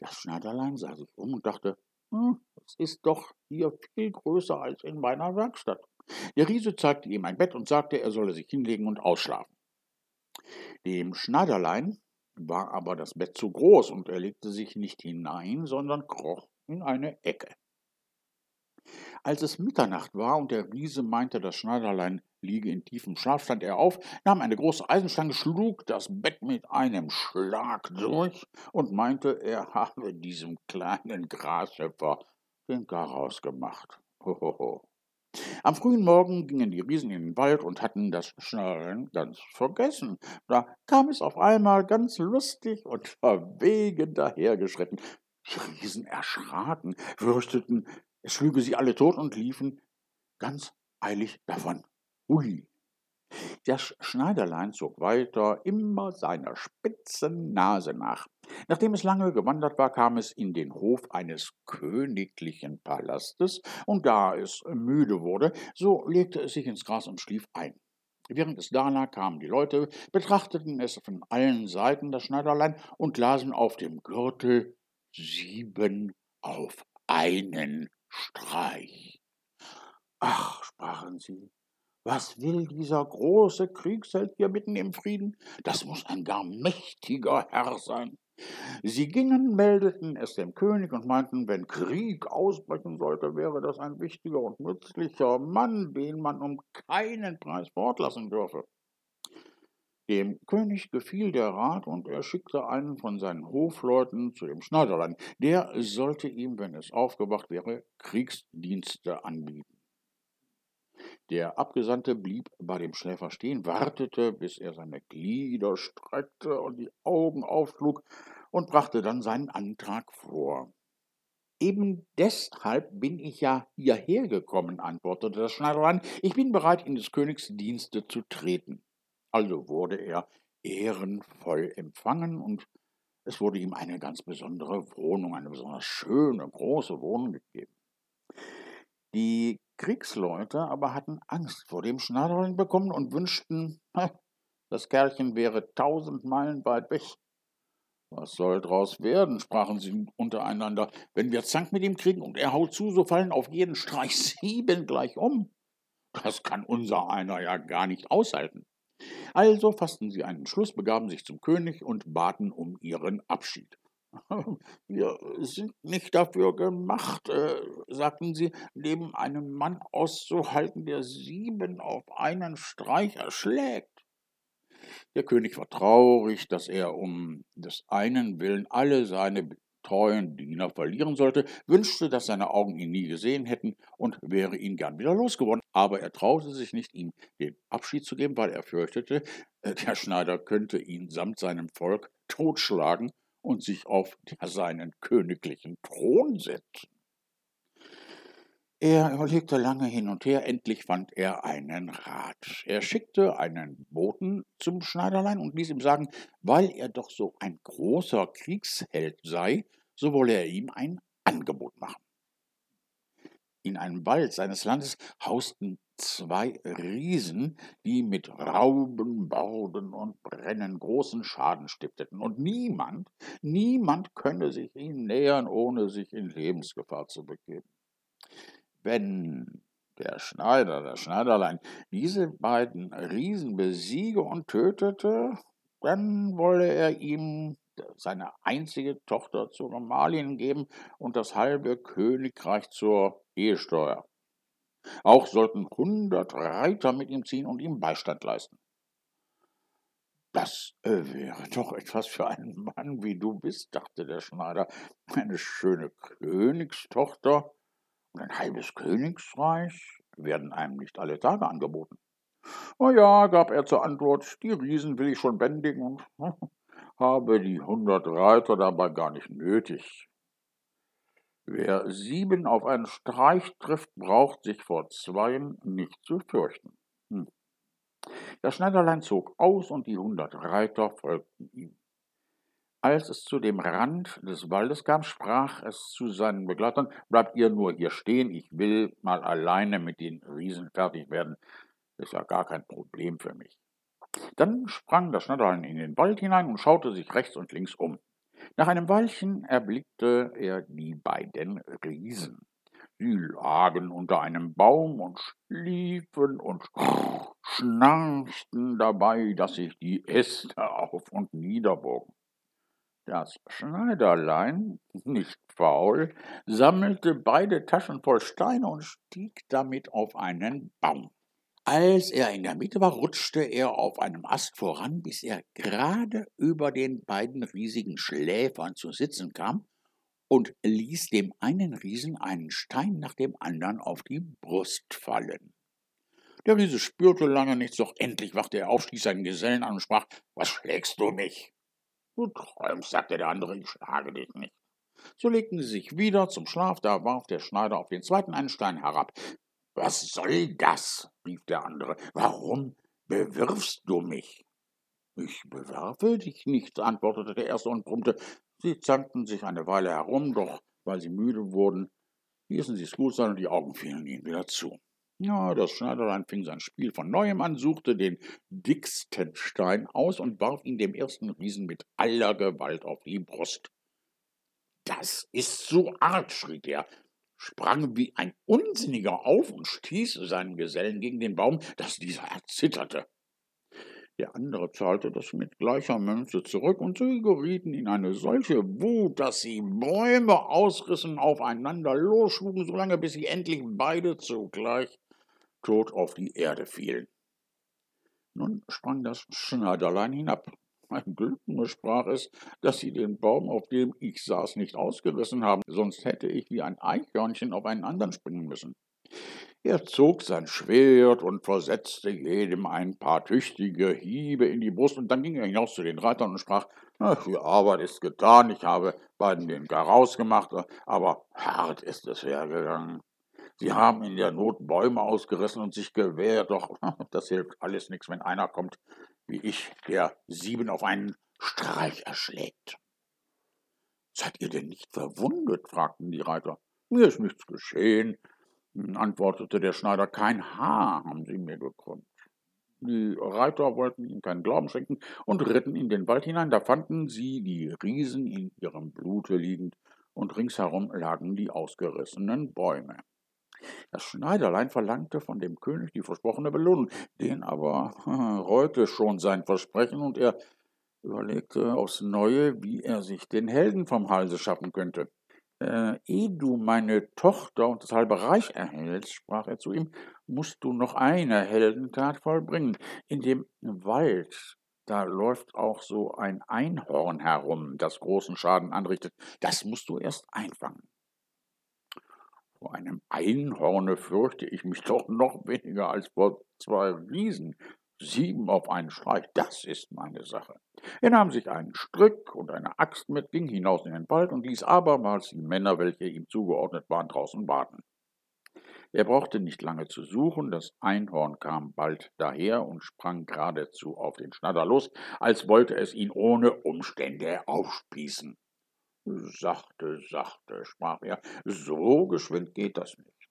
Das Schneiderlein sah sich um und dachte, hm, es ist doch hier viel größer als in meiner Werkstatt. Der Riese zeigte ihm ein Bett und sagte, er solle sich hinlegen und ausschlafen. Dem Schneiderlein war aber das Bett zu groß und er legte sich nicht hinein, sondern kroch in eine Ecke. Als es Mitternacht war und der Riese meinte, das Schneiderlein liege in tiefem Schlaf, stand er auf, nahm eine große Eisenstange, schlug das Bett mit einem Schlag durch und meinte, er habe diesem kleinen Grashüpfer den Garaus gemacht. Hohoho. Am frühen Morgen gingen die Riesen in den Wald und hatten das Schnallen ganz vergessen. Da kam es auf einmal ganz lustig und verwegen dahergeschritten. Die Riesen erschraken, fürchteten, es schlüge sie alle tot und liefen ganz eilig davon. Hui! Das Schneiderlein zog weiter, immer seiner spitzen Nase nach. Nachdem es lange gewandert war, kam es in den Hof eines königlichen Palastes, und da es müde wurde, so legte es sich ins Gras und schlief ein. Während es da lag, kamen die Leute, betrachteten es von allen Seiten, das Schneiderlein, und lasen auf dem Gürtel sieben auf einen Streich. Ach, sprachen sie, was will dieser große Kriegsheld hier mitten im Frieden? Das muss ein gar mächtiger Herr sein. Sie gingen, meldeten es dem König und meinten, wenn Krieg ausbrechen sollte, wäre das ein wichtiger und nützlicher Mann, den man um keinen Preis fortlassen dürfe. Dem König gefiel der Rat und er schickte einen von seinen Hofleuten zu dem Schneiderlein. Der sollte ihm, wenn es aufgewacht wäre, Kriegsdienste anbieten. Der Abgesandte blieb bei dem Schläfer stehen, wartete, bis er seine Glieder streckte und die Augen aufschlug und brachte dann seinen Antrag vor. Eben deshalb bin ich ja hierher gekommen, antwortete das Schneiderlein. Ich bin bereit, in des Königs Dienste zu treten. Also wurde er ehrenvoll empfangen und es wurde ihm eine ganz besondere Wohnung, eine besonders schöne, große Wohnung gegeben. Die Kriegsleute aber hatten Angst vor dem Schneiderlein bekommen und wünschten, das Kerlchen wäre tausend Meilen weit weg. Was soll draus werden, sprachen sie untereinander. Wenn wir Zank mit ihm kriegen und er haut zu, so fallen auf jeden Streich sieben gleich um. Das kann unser einer ja gar nicht aushalten. Also fassten sie einen Schluss, begaben sich zum König und baten um ihren Abschied. Wir sind nicht dafür gemacht, äh, sagten sie, neben einem Mann auszuhalten, der sieben auf einen Streich erschlägt. Der König war traurig, dass er um des einen Willen alle seine treuen Diener verlieren sollte, wünschte, dass seine Augen ihn nie gesehen hätten und wäre ihn gern wieder losgeworden. Aber er traute sich nicht, ihm den Abschied zu geben, weil er fürchtete, äh, der Schneider könnte ihn samt seinem Volk totschlagen und sich auf seinen königlichen Thron setzen. Er überlegte lange hin und her, endlich fand er einen Rat. Er schickte einen Boten zum Schneiderlein und ließ ihm sagen, weil er doch so ein großer Kriegsheld sei, so wolle er ihm ein Angebot machen. In einem Wald seines Landes hausten zwei Riesen, die mit Rauben, Borden und Brennen großen Schaden stifteten, und niemand, niemand könne sich ihnen nähern, ohne sich in Lebensgefahr zu begeben. Wenn der Schneider, das Schneiderlein, diese beiden Riesen besiege und tötete, dann wolle er ihm seine einzige Tochter zur Gemahlin geben und das halbe Königreich zur Ehesteuer. Auch sollten hundert Reiter mit ihm ziehen und ihm Beistand leisten. Das äh, wäre doch etwas für einen Mann, wie du bist, dachte der Schneider. Eine schöne Königstochter und ein halbes Königsreich werden einem nicht alle Tage angeboten. Oh ja, gab er zur Antwort, die Riesen will ich schon bändigen und habe die hundert Reiter dabei gar nicht nötig. Wer sieben auf einen Streich trifft, braucht sich vor zweien nicht zu fürchten. Hm. Das Schneiderlein zog aus und die hundert Reiter folgten ihm. Als es zu dem Rand des Waldes kam, sprach es zu seinen Begleitern, bleibt ihr nur hier stehen, ich will mal alleine mit den Riesen fertig werden. Ist ja gar kein Problem für mich. Dann sprang das Schnatterlein in den Wald hinein und schaute sich rechts und links um. Nach einem Weilchen erblickte er die beiden Riesen. Sie lagen unter einem Baum und schliefen und schnarchten dabei, dass sich die Äste auf und niederbogen. Das Schneiderlein, nicht faul, sammelte beide Taschen voll Steine und stieg damit auf einen Baum. Als er in der Mitte war, rutschte er auf einem Ast voran, bis er gerade über den beiden riesigen Schläfern zu sitzen kam und ließ dem einen Riesen einen Stein nach dem anderen auf die Brust fallen. Der Riese spürte lange nichts, doch endlich wachte er auf, stieß seinen Gesellen an und sprach, Was schlägst du mich? Du träumst, sagte der andere, ich schlage dich nicht. So legten sie sich wieder zum Schlaf, da warf der Schneider auf den zweiten einen Stein herab. Was soll das? rief der andere. Warum bewirfst du mich? Ich bewerfe dich nicht, antwortete der erste und brummte. Sie zankten sich eine Weile herum, doch weil sie müde wurden, ließen sie es gut sein und die Augen fielen ihnen wieder zu. Ja, das Schneiderlein fing sein Spiel von neuem an, suchte den dicksten Stein aus und warf ihn dem ersten Riesen mit aller Gewalt auf die Brust. Das ist so arg, schrie er, sprang wie ein Unsinniger auf und stieß seinen Gesellen gegen den Baum, dass dieser erzitterte. Der andere zahlte das mit gleicher Münze zurück, und sie gerieten in eine solche Wut, dass sie Bäume ausrissen, aufeinander losschlugen, solange bis sie endlich beide zugleich tot auf die Erde fielen. Nun sprang das Schneiderlein hinab. Mein Glück nur sprach es, dass sie den Baum, auf dem ich saß, nicht ausgerissen haben, sonst hätte ich wie ein Eichhörnchen auf einen anderen springen müssen. Er zog sein Schwert und versetzte jedem ein paar tüchtige Hiebe in die Brust, und dann ging er hinaus zu den Reitern und sprach, die Arbeit ist getan, ich habe beiden den Garaus gemacht, aber hart ist es hergegangen. Sie haben in der Not Bäume ausgerissen und sich gewehrt, doch das hilft alles nichts, wenn einer kommt, wie ich, der sieben auf einen Streich erschlägt. Seid ihr denn nicht verwundet? fragten die Reiter. Mir ist nichts geschehen, antwortete der Schneider. Kein Haar haben sie mir gekrümmt. Die Reiter wollten ihm keinen Glauben schenken und ritten in den Wald hinein. Da fanden sie die Riesen in ihrem Blute liegend, und ringsherum lagen die ausgerissenen Bäume. Das Schneiderlein verlangte von dem König die versprochene Belohnung, den aber reute schon sein Versprechen, und er überlegte aufs Neue, wie er sich den Helden vom Halse schaffen könnte. Äh, ehe du meine Tochter und das halbe Reich erhältst, sprach er zu ihm, musst du noch eine Heldentat vollbringen. In dem Wald, da läuft auch so ein Einhorn herum, das großen Schaden anrichtet. Das musst du erst einfangen. Vor einem Einhorne fürchte ich mich doch noch weniger als vor zwei Riesen. Sieben auf einen Streich, das ist meine Sache. Er nahm sich einen Strick und eine Axt mit, ging hinaus in den Wald und ließ abermals die Männer, welche ihm zugeordnet waren, draußen warten. Er brauchte nicht lange zu suchen, das Einhorn kam bald daher und sprang geradezu auf den Schnadder los, als wollte es ihn ohne Umstände aufspießen. Sachte, sachte, sprach er, so geschwind geht das nicht.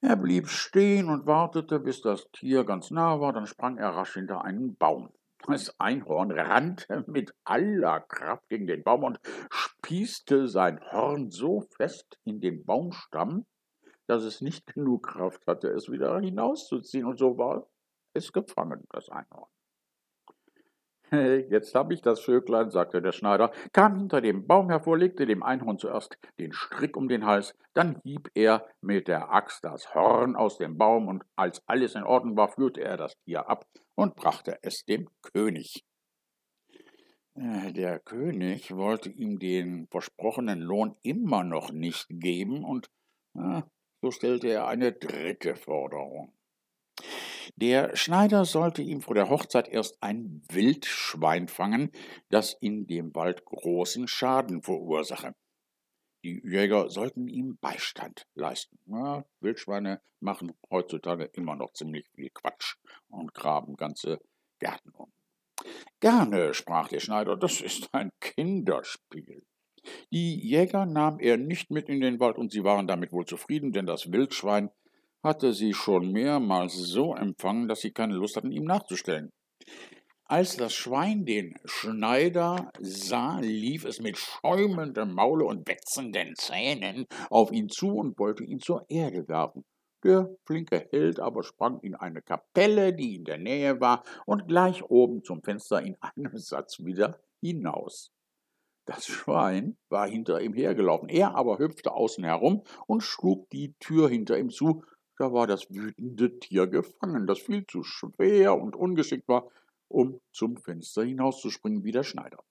Er blieb stehen und wartete, bis das Tier ganz nah war, dann sprang er rasch hinter einen Baum. Das Einhorn rannte mit aller Kraft gegen den Baum und spießte sein Horn so fest in den Baumstamm, dass es nicht genug Kraft hatte, es wieder hinauszuziehen, und so war es gefangen, das Einhorn. Jetzt hab ich das Vöglein, sagte der Schneider, kam hinter dem Baum hervor, legte dem Einhorn zuerst den Strick um den Hals, dann hieb er mit der Axt das Horn aus dem Baum, und als alles in Ordnung war, führte er das Tier ab und brachte es dem König. Äh, der König wollte ihm den versprochenen Lohn immer noch nicht geben, und äh, so stellte er eine dritte Forderung. Der Schneider sollte ihm vor der Hochzeit erst ein Wildschwein fangen, das in dem Wald großen Schaden verursache. Die Jäger sollten ihm Beistand leisten. Ja, Wildschweine machen heutzutage immer noch ziemlich viel Quatsch und graben ganze Gärten um. Gerne, sprach der Schneider, das ist ein Kinderspiel. Die Jäger nahm er nicht mit in den Wald und sie waren damit wohl zufrieden, denn das Wildschwein hatte sie schon mehrmals so empfangen, dass sie keine Lust hatten, ihm nachzustellen. Als das Schwein den Schneider sah, lief es mit schäumendem Maule und wetzenden Zähnen auf ihn zu und wollte ihn zur Erde werfen. Der flinke Held aber sprang in eine Kapelle, die in der Nähe war, und gleich oben zum Fenster in einem Satz wieder hinaus. Das Schwein war hinter ihm hergelaufen, er aber hüpfte außen herum und schlug die Tür hinter ihm zu, da war das wütende Tier gefangen, das viel zu schwer und ungeschickt war, um zum Fenster hinauszuspringen wie der Schneider.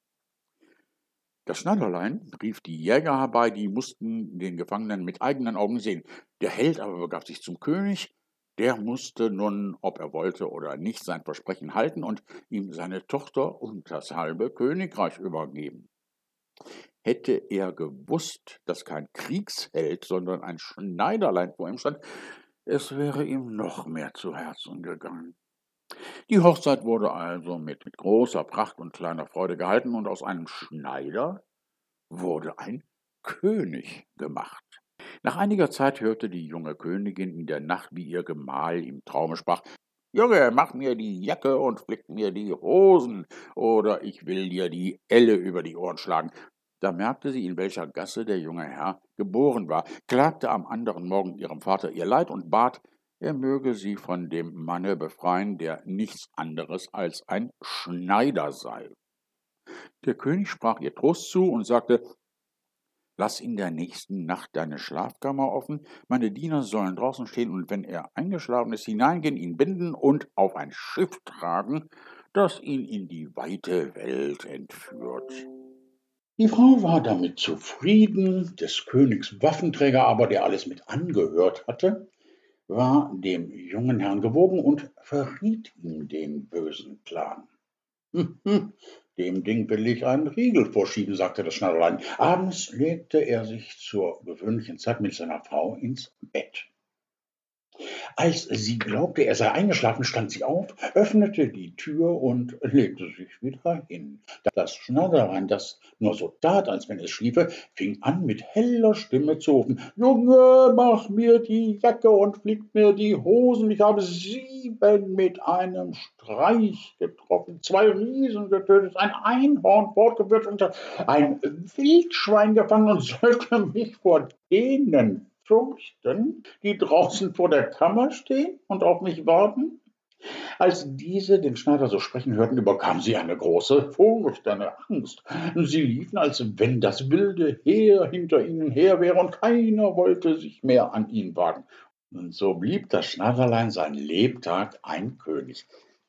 Das Schneiderlein rief die Jäger herbei, die mussten den Gefangenen mit eigenen Augen sehen. Der Held aber begab sich zum König, der musste nun, ob er wollte oder nicht, sein Versprechen halten und ihm seine Tochter und das halbe Königreich übergeben. Hätte er gewusst, dass kein Kriegsheld, sondern ein Schneiderlein vor ihm stand, es wäre ihm noch mehr zu Herzen gegangen. Die Hochzeit wurde also mit, großer Pracht und kleiner Freude gehalten und aus einem Schneider wurde ein König gemacht. Nach einiger Zeit hörte die junge Königin in der Nacht, wie ihr Gemahl im Traume sprach, Junge, mach mir die Jacke und flick mir die Hosen, oder ich will dir die Elle über die Ohren schlagen. Da merkte sie, in welcher Gasse der junge Herr geboren war, klagte am anderen Morgen ihrem Vater ihr Leid und bat, er möge sie von dem Manne befreien, der nichts anderes als ein Schneider sei. Der König sprach ihr Trost zu und sagte, Lass in der nächsten Nacht deine Schlafkammer offen, meine Diener sollen draußen stehen und wenn er eingeschlafen ist, hineingehen, ihn binden und auf ein Schiff tragen, das ihn in die weite Welt entführt. Die Frau war damit zufrieden, des Königs Waffenträger aber, der alles mit angehört hatte, war dem jungen Herrn gewogen und verriet ihm den bösen Plan. Hm, hm, dem Ding will ich einen Riegel vorschieben, sagte das Schneiderlein. Abends legte er sich zur gewöhnlichen Zeit mit seiner Frau ins Bett. Als sie glaubte, er sei eingeschlafen, stand sie auf, öffnete die Tür und legte sich wieder hin. Das Schneiderlein, das nur so tat, als wenn es schliefe, fing an, mit heller Stimme zu rufen. Junge, mach mir die Jacke und flick mir die Hosen. Ich habe sieben mit einem Streich getroffen, zwei Riesen getötet, ein Einhorn fortgeführt und ein Wildschwein gefangen und sollte mich vor denen fürchten, die draußen vor der Kammer stehen und auf mich warten? Als diese den Schneider so sprechen hörten, überkam sie eine große Furcht, eine Angst. Sie liefen, als wenn das wilde Heer hinter ihnen her wäre, und keiner wollte sich mehr an ihn wagen. Und so blieb das Schneiderlein sein Lebtag ein König.